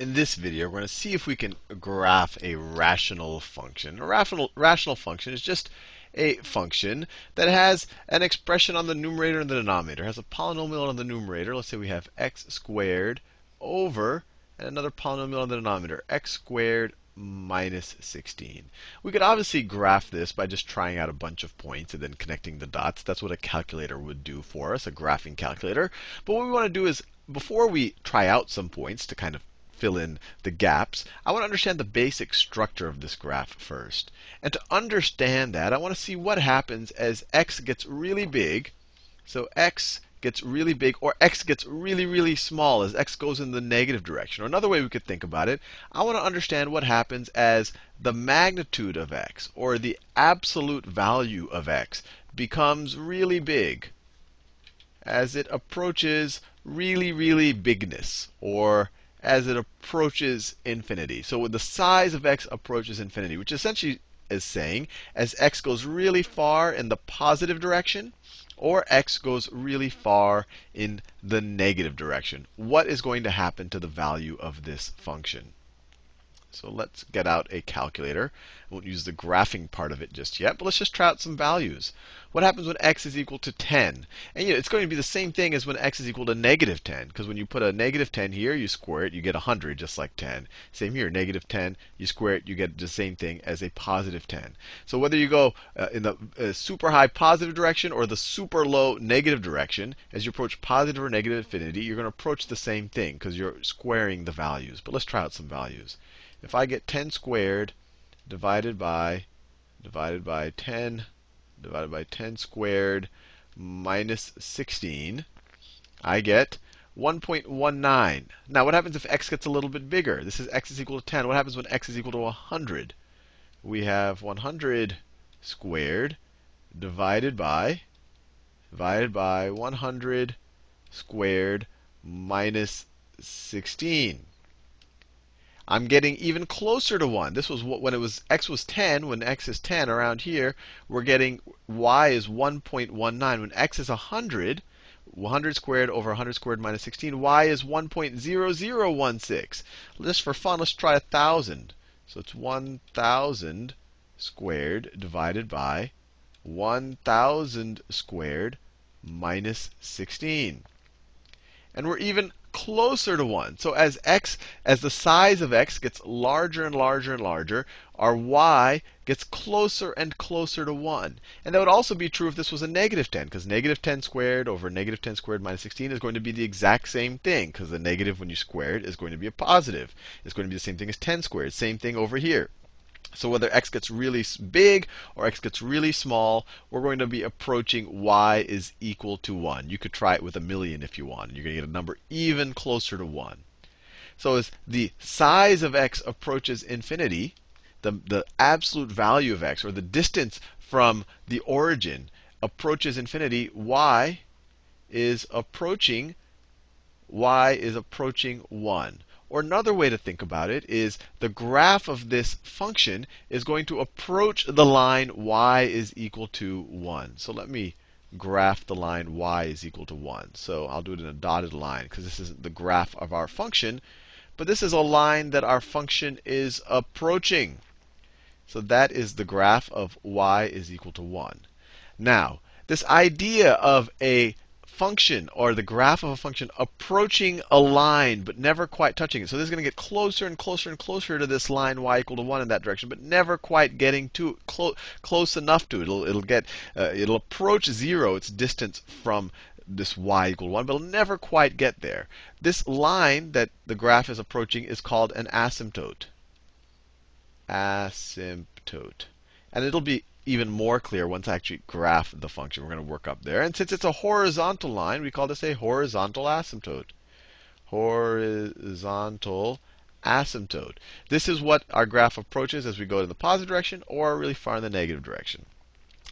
In this video, we're going to see if we can graph a rational function. A rational, rational function is just a function that has an expression on the numerator and the denominator. It has a polynomial on the numerator. Let's say we have x squared over and another polynomial on the denominator, x squared minus 16. We could obviously graph this by just trying out a bunch of points and then connecting the dots. That's what a calculator would do for us, a graphing calculator. But what we want to do is, before we try out some points to kind of fill in the gaps, I want to understand the basic structure of this graph first. And to understand that, I want to see what happens as x gets really big. So x gets really big, or x gets really, really small as x goes in the negative direction. Or another way we could think about it, I want to understand what happens as the magnitude of x, or the absolute value of x, becomes really big as it approaches really, really bigness, or as it approaches infinity. So when the size of x approaches infinity, which essentially is saying as x goes really far in the positive direction, or x goes really far in the negative direction, what is going to happen to the value of this function? So let's get out a calculator. I won't use the graphing part of it just yet, but let's just try out some values. What happens when x is equal to 10? And you know, it's going to be the same thing as when x is equal to negative 10, because when you put a negative 10 here, you square it, you get 100, just like 10. Same here, negative 10, you square it, you get the same thing as a positive 10. So whether you go uh, in the uh, super high positive direction or the super low negative direction, as you approach positive or negative infinity, you're going to approach the same thing, because you're squaring the values. But let's try out some values if I get 10 squared divided by divided by 10 divided by 10 squared minus 16, I get 1.19. Now, what happens if x gets a little bit bigger? This is x is equal to 10. What happens when x is equal to 100? We have 100 squared divided by divided by 100 squared minus 16. I'm getting even closer to 1. This was when it was x was 10, when x is 10 around here, we're getting y is 1.19. When x is 100, 100 squared over 100 squared minus 16, y is 1.0016. Just for fun, let's try 1,000. So it's 1,000 squared divided by 1,000 squared minus 16. And we're even closer to 1. So as x, as the size of x gets larger and larger and larger, our y gets closer and closer to 1. And that would also be true if this was a negative 10, because negative 10 squared over negative 10 squared minus 16 is going to be the exact same thing, because the negative when you square it is going to be a positive. It's going to be the same thing as 10 squared. Same thing over here. So whether x gets really big or x gets really small, we're going to be approaching y is equal to 1. You could try it with a million if you want. You're going to get a number even closer to 1. So as the size of x approaches infinity, the, the absolute value of x, or the distance from the origin, approaches infinity, y is approaching y is approaching 1. Or another way to think about it is the graph of this function is going to approach the line y is equal to 1. So let me graph the line y is equal to 1. So I'll do it in a dotted line because this isn't the graph of our function, but this is a line that our function is approaching. So that is the graph of y is equal to 1. Now, this idea of a function or the graph of a function approaching a line but never quite touching it. So this is going to get closer and closer and closer to this line y equal to 1 in that direction, but never quite getting to clo close enough to it. It'll, it'll get uh, it'll approach 0 its distance from this y equal 1, but it'll never quite get there. This line that the graph is approaching is called an asymptote. Asymptote. And it'll be even more clear once I actually graph the function. We're going to work up there. And since it's a horizontal line, we call this a horizontal asymptote. Horizontal asymptote. This is what our graph approaches as we go in the positive direction or really far in the negative direction.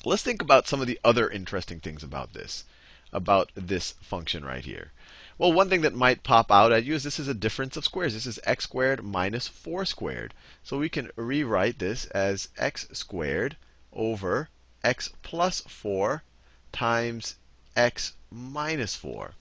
Let's think about some of the other interesting things about this, about this function right here. Well, one thing that might pop out at you is this is a difference of squares. This is x squared minus 4 squared. So we can rewrite this as x squared over x plus 4 times x minus 4.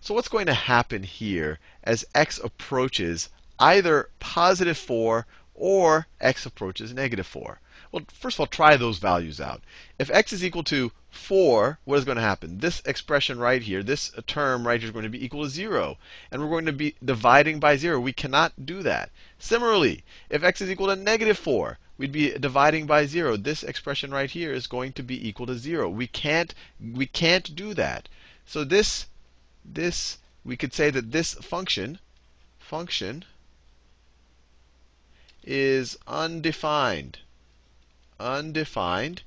So what's going to happen here as x approaches either positive 4 or x approaches negative 4. Well, first of all, try those values out. If x is equal to 4, what is going to happen? This expression right here, this term right here is going to be equal to 0. And we're going to be dividing by 0. We cannot do that. Similarly, if x is equal to negative 4, we'd be dividing by 0. This expression right here is going to be equal to 0. We can't, we can't do that. So this, this, we could say that this function, function, is undefined undefined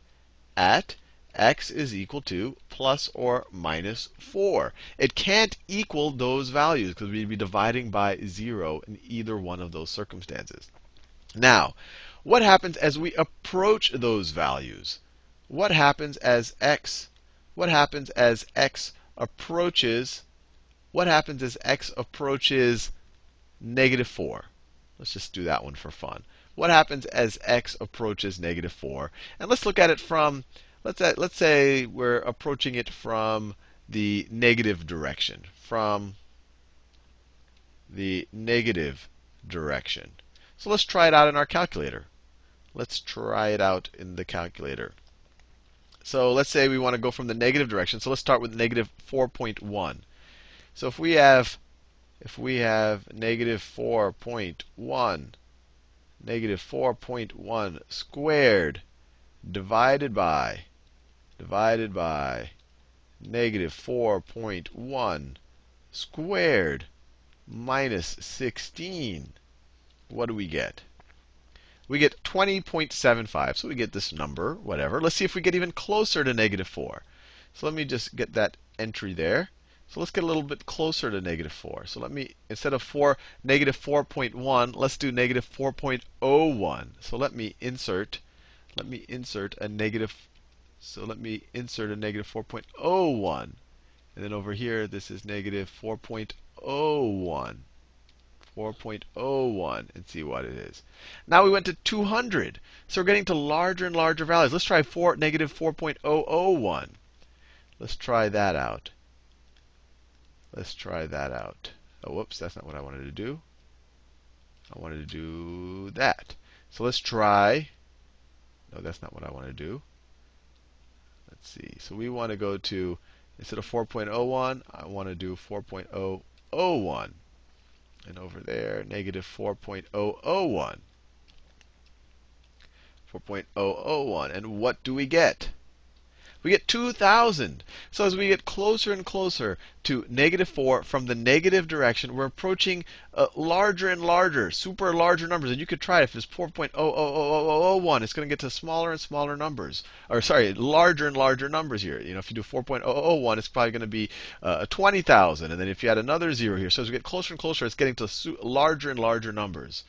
at x is equal to plus or minus 4. It can't equal those values because we'd be dividing by 0 in either one of those circumstances. Now, what happens as we approach those values? What happens as x what happens as x approaches what happens as x approaches negative 4? Let's just do that one for fun what happens as x approaches negative 4. And let's look at it from, let's, say, let's say we're approaching it from the negative direction, from the negative direction. So let's try it out in our calculator. Let's try it out in the calculator. So let's say we want to go from the negative direction. So let's start with negative 4.1. So if we have if we have negative 4.1 negative 4.1 squared divided by divided by negative 4.1 squared minus 16. What do we get? We get 20.75. So we get this number, whatever. Let's see if we get even closer to negative 4. So let me just get that entry there. So let's get a little bit closer to negative 4. So let me, instead of 4, negative 4.1, let's do negative 4.01. So let me insert, let me insert a negative, so let me insert a negative 4.01. And then over here, this is negative 4.01. 4.01 and see what it is. Now we went to 200. So we're getting to larger and larger values. Let's try 4, negative 4.001. Let's try that out. Let's try that out. Oh, whoops, that's not what I wanted to do. I wanted to do that. So let's try. No, that's not what I want to do. Let's see. So we want to go to, instead of 4.01, I want to do 4.001. And over there, negative 4.001. 4.001. And what do we get? We get 2,000. So as we get closer and closer to negative 4 from the negative direction, we're approaching uh, larger and larger, super larger numbers. And you could try it. If it's 4.00001, it's going to get to smaller and smaller numbers. Or sorry, larger and larger numbers here. You know, if you do 4.001, it's probably going to be uh, 20,000. And then if you add another zero here, so as we get closer and closer, it's getting to larger and larger numbers.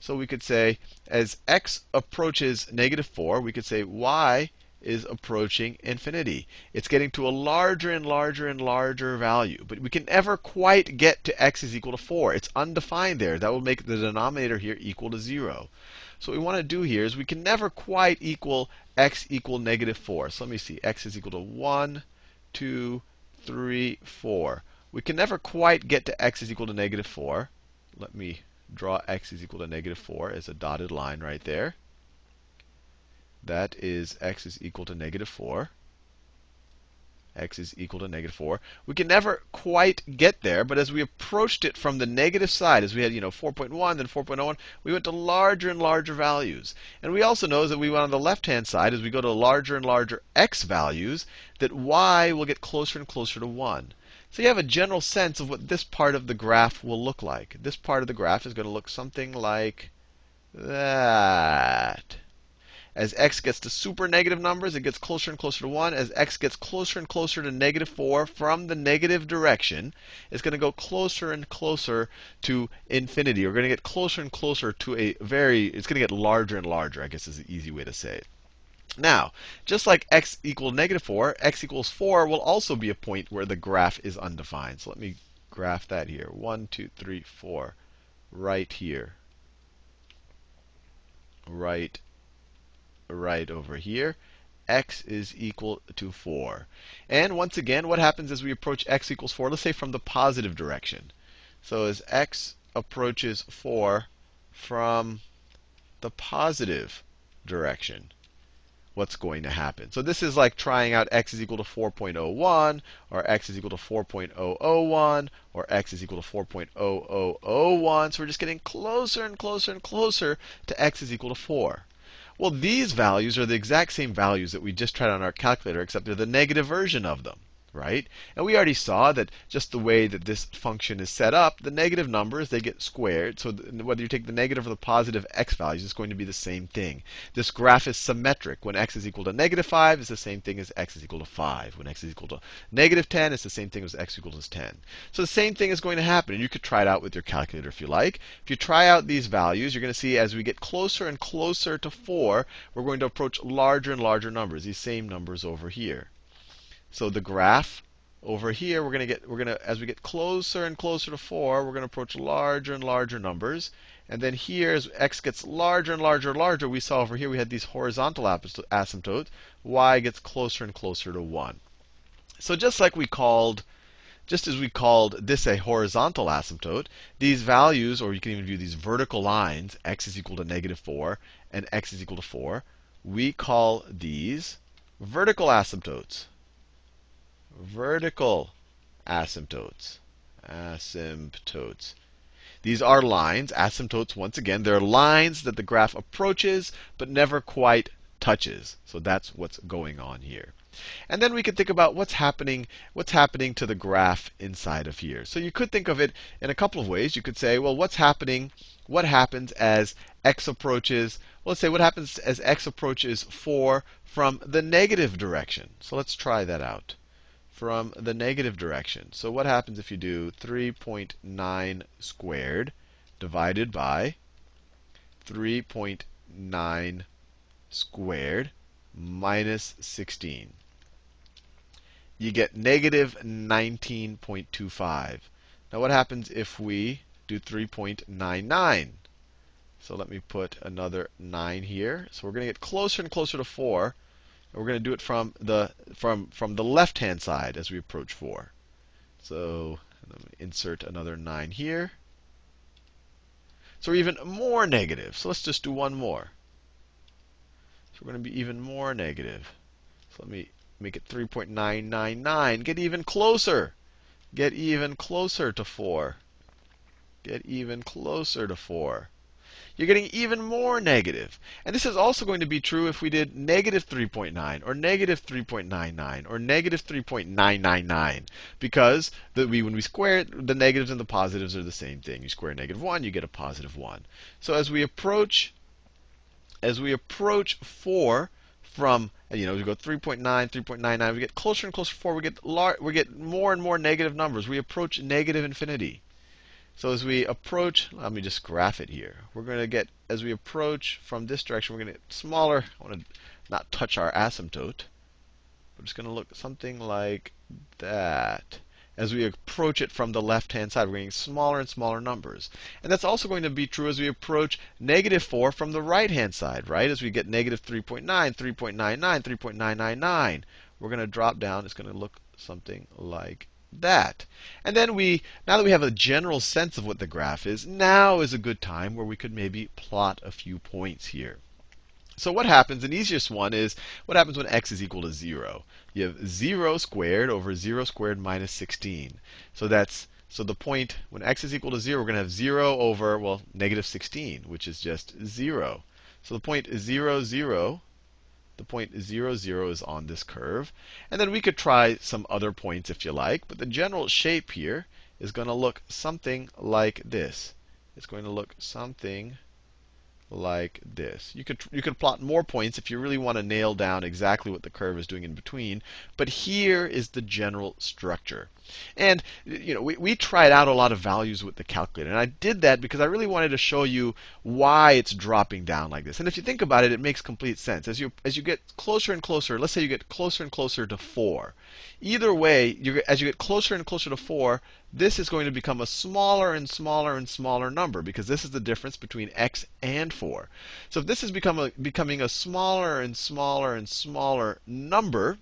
So we could say, as x approaches negative 4, we could say y is approaching infinity. It's getting to a larger and larger and larger value. But we can never quite get to x is equal to 4. It's undefined there. That will make the denominator here equal to 0. So what we want to do here is we can never quite equal x equal negative 4. So let me see. x is equal to 1, 2, 3, 4. We can never quite get to x is equal to negative 4. Let me draw x is equal to negative 4 as a dotted line right there. That is x is equal to negative 4. x is equal to negative 4. We can never quite get there, but as we approached it from the negative side, as we had, you know, 4.1, then 4.01, we went to larger and larger values. And we also know that we went on the left-hand side, as we go to larger and larger x values, that y will get closer and closer to 1. So you have a general sense of what this part of the graph will look like. This part of the graph is going to look something like that. As x gets to super negative numbers, it gets closer and closer to 1. As x gets closer and closer to negative 4 from the negative direction, it's going to go closer and closer to infinity. We're going to get closer and closer to a very, it's going to get larger and larger, I guess is the easy way to say it. Now, just like x equals negative 4, x equals 4 will also be a point where the graph is undefined. So let me graph that here. 1, 2, 3, 4. Right here. Right right over here, x is equal to 4. And once again, what happens as we approach x equals 4? Let's say from the positive direction. So as x approaches 4 from the positive direction, what's going to happen? So this is like trying out x is equal to 4.01, or x is equal to 4.001, or x is equal to 4.0001. So we're just getting closer and closer and closer to x is equal to 4. Well, these values are the exact same values that we just tried on our calculator, except they're the negative version of them right? And we already saw that just the way that this function is set up, the negative numbers, they get squared. So whether you take the negative or the positive x values, it's going to be the same thing. This graph is symmetric. When x is equal to negative 5, it's the same thing as x is equal to 5. When x is equal to negative 10, it's the same thing as x equals 10. So the same thing is going to happen. And you could try it out with your calculator if you like. If you try out these values, you're going to see as we get closer and closer to 4, we're going to approach larger and larger numbers, these same numbers over here. So the graph over here, we're going to get, we're going to, as we get closer and closer to 4, we're going to approach larger and larger numbers. And then here, as x gets larger and larger and larger, we saw over here we had these horizontal asymptotes. y gets closer and closer to 1. So just like we called, just as we called this a horizontal asymptote, these values, or you can even view these vertical lines, x is equal to negative 4 and x is equal to 4, we call these vertical asymptotes vertical asymptotes. Asymptotes. These are lines, asymptotes, once again, they're lines that the graph approaches but never quite touches. So that's what's going on here. And then we could think about what's happening, what's happening to the graph inside of here. So you could think of it in a couple of ways. You could say, well, what's happening? What happens as x approaches? Well, let's say what happens as x approaches 4 from the negative direction. So let's try that out from the negative direction. So what happens if you do 3.9 squared divided by 3.9 squared minus 16? You get negative 19.25. Now what happens if we do 3.99? So let me put another 9 here. So we're going to get closer and closer to 4. And we're going to do it from the from from the left-hand side as we approach 4. So insert another 9 here. So we're even more negative. So let's just do one more. So we're going to be even more negative. So let me make it 3.999. Get even closer. Get even closer to 4. Get even closer to 4 you're getting even more negative. And this is also going to be true if we did negative 3.9 or negative 3.99 or negative 3.999. Because the, we, when we square it, the negatives and the positives are the same thing. You square negative 1, you get a positive 1. So as we approach, as we approach 4 from, you know, we go 3.9, 3.99, we get closer and closer to 4, we get, lar- we get more and more negative numbers. We approach negative infinity. So as we approach, let me just graph it here. We're going to get, as we approach from this direction, we're going to get smaller. I want to not touch our asymptote. We're just going to look something like that. As we approach it from the left-hand side, we're getting smaller and smaller numbers. And that's also going to be true as we approach negative 4 from the right-hand side, right? As we get negative 3.9, 3.99, 3.999, we're going to drop down. It's going to look something like that. And then we, now that we have a general sense of what the graph is, now is a good time where we could maybe plot a few points here. So what happens, an easiest one is what happens when x is equal to 0. You have 0 squared over 0 squared minus 16. So that's so the point when x is equal to 0, we're going to have 0 over, well, negative 16, which is just 0. So the point 0, 0 the point 0, 0 is on this curve. And then we could try some other points if you like. But the general shape here is going to look something like this. It's going to look something like this. You could you could plot more points if you really want to nail down exactly what the curve is doing in between. But here is the general structure. And you know, we, we tried out a lot of values with the calculator. And I did that because I really wanted to show you why it's dropping down like this. And if you think about it, it makes complete sense. As you as you get closer and closer, let's say you get closer and closer to 4. Either way, you, as you get closer and closer to 4, this is going to become a smaller and smaller and smaller number because this is the difference between x and 4. So if this is become a, becoming a smaller and smaller and smaller number,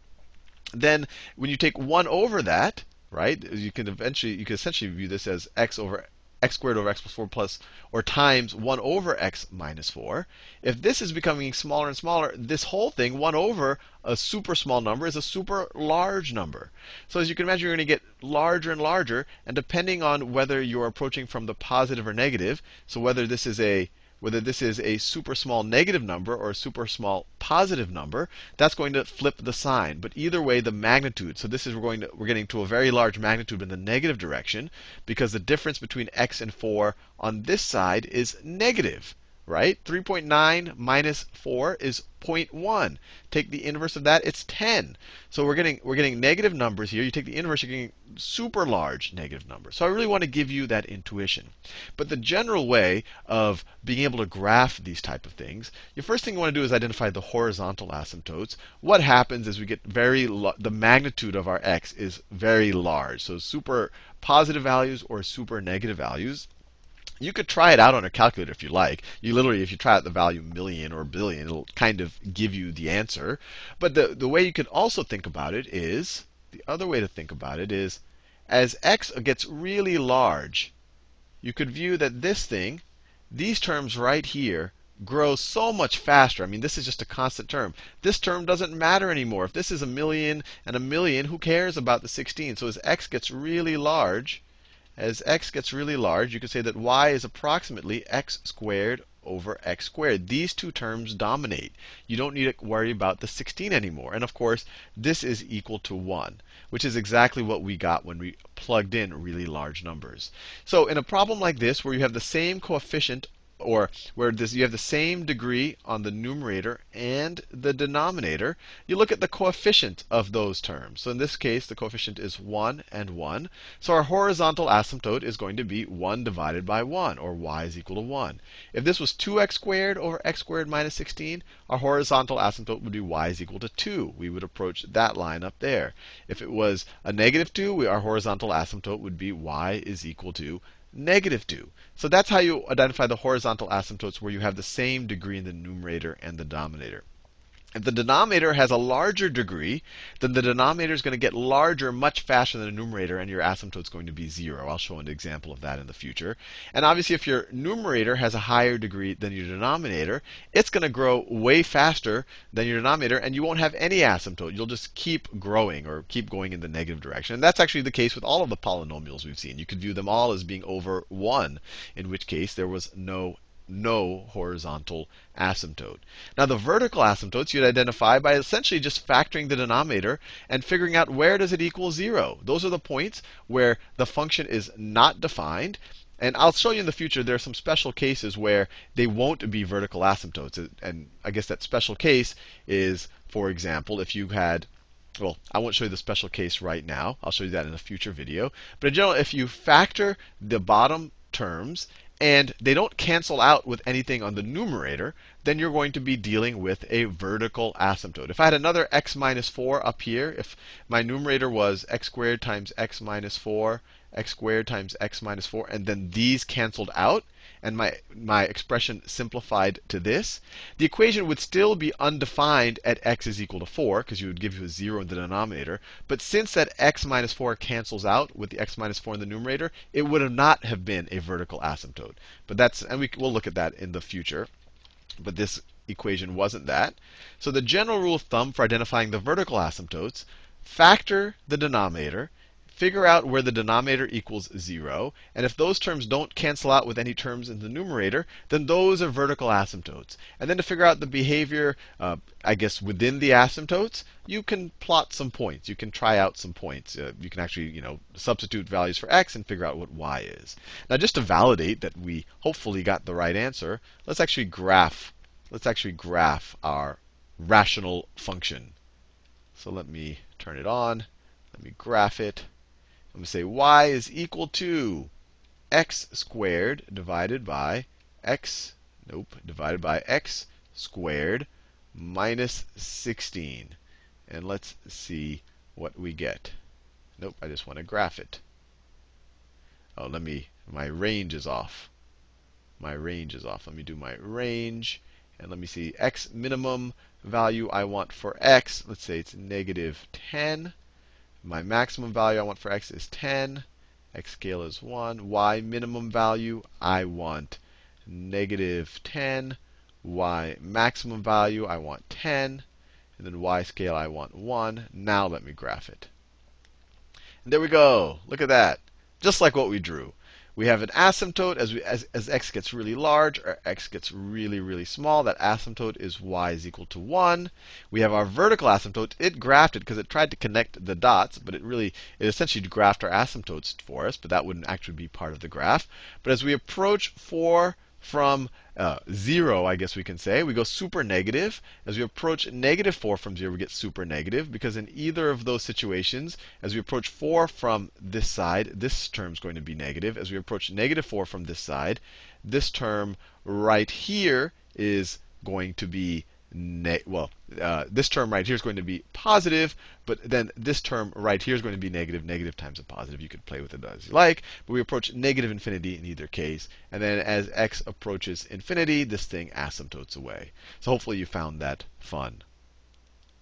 then when you take 1 over that, right, you can eventually you can essentially view this as x over x squared over x plus 4 plus or times 1 over x minus 4. If this is becoming smaller and smaller, this whole thing, 1 over a super small number, is a super large number. So as you can imagine, you're going to get larger and larger. And depending on whether you're approaching from the positive or negative, so whether this is a whether this is a super small negative number or a super small positive number, that's going to flip the sign. But either way, the magnitude. So this is we're going to we're getting to a very large magnitude in the negative direction because the difference between x and 4 on this side is negative right? 3.9 minus 4 is 0.1. Take the inverse of that, it's 10. So we're getting we're getting negative numbers here. You take the inverse, you're getting super large negative numbers. So I really want to give you that intuition. But the general way of being able to graph these type of things, the first thing you want to do is identify the horizontal asymptotes. What happens is we get very the magnitude of our x is very large. So super positive values or super negative values. You could try it out on a calculator if you like. You literally, if you try out the value million or billion, it'll kind of give you the answer. But the, the way you could also think about it is the other way to think about it is as x gets really large, you could view that this thing, these terms right here, grow so much faster. I mean, this is just a constant term. This term doesn't matter anymore. If this is a million and a million, who cares about the 16? So as x gets really large, as x gets really large, you could say that y is approximately x squared over x squared. These two terms dominate. You don't need to worry about the 16 anymore. And of course, this is equal to 1, which is exactly what we got when we plugged in really large numbers. So in a problem like this, where you have the same coefficient or where this, you have the same degree on the numerator and the denominator, you look at the coefficient of those terms. So in this case, the coefficient is 1 and 1. So our horizontal asymptote is going to be 1 divided by 1, or y is equal to 1. If this was 2x squared over x squared minus 16, our horizontal asymptote would be y is equal to 2. We would approach that line up there. If it was a negative 2, we, our horizontal asymptote would be y is equal to negative 2. So that's how you identify the horizontal asymptotes where you have the same degree in the numerator and the denominator. If the denominator has a larger degree, then the denominator is going to get larger much faster than the numerator, and your asymptote is going to be zero. I'll show an example of that in the future. And obviously, if your numerator has a higher degree than your denominator, it's going to grow way faster than your denominator, and you won't have any asymptote. You'll just keep growing or keep going in the negative direction. And that's actually the case with all of the polynomials we've seen. You could view them all as being over 1, in which case there was no no horizontal asymptote. Now, the vertical asymptotes you'd identify by essentially just factoring the denominator and figuring out where does it equal 0. Those are the points where the function is not defined. And I'll show you in the future there are some special cases where they won't be vertical asymptotes. And I guess that special case is, for example, if you had well, I won't show you the special case right now. I'll show you that in a future video. But in general, if you factor the bottom terms and they don't cancel out with anything on the numerator, then you're going to be dealing with a vertical asymptote. If I had another x minus 4 up here, if my numerator was x squared times x minus 4, x squared times x minus 4, and then these canceled out, and my, my expression simplified to this, the equation would still be undefined at x is equal to 4, because you would give you a 0 in the denominator. But since that x minus 4 cancels out with the x minus 4 in the numerator, it would have not have been a vertical asymptote. But that's, and we, we'll look at that in the future. But this equation wasn't that. So the general rule of thumb for identifying the vertical asymptotes, factor the denominator, figure out where the denominator equals 0. And if those terms don't cancel out with any terms in the numerator, then those are vertical asymptotes. And then to figure out the behavior, uh, I guess, within the asymptotes, you can plot some points. You can try out some points. Uh, you can actually, you know, substitute values for x and figure out what y is. Now, just to validate that we hopefully got the right answer, let's actually graph. Let's actually graph our rational function. So let me turn it on. Let me graph it. To say y is equal to x squared divided by x, nope, divided by x squared minus 16. And let's see what we get. Nope, I just want to graph it. Oh, let me, my range is off. My range is off. Let me do my range. And let me see, x minimum value I want for x, let's say it's negative 10. My maximum value I want for x is 10. x scale is 1. y minimum value, I want negative 10. y maximum value, I want 10. And then y scale, I want 1. Now let me graph it. And there we go. Look at that. Just like what we drew. We have an asymptote as, we, as, as x gets really large or x gets really, really small. That asymptote is y is equal to 1. We have our vertical asymptote. It graphed it because it tried to connect the dots, but it really, it essentially graphed our asymptotes for us, but that wouldn't actually be part of the graph. But as we approach 4 from uh, 0, I guess we can say. We go super negative. As we approach negative 4 from 0, we get super negative because in either of those situations, as we approach 4 from this side, this term is going to be negative. As we approach negative 4 from this side, this term right here is going to be well, uh, this term right here is going to be positive, but then this term right here is going to be negative. Negative times a positive. You could play with it as you like, but we approach negative infinity in either case. And then as x approaches infinity, this thing asymptotes away. So hopefully you found that fun.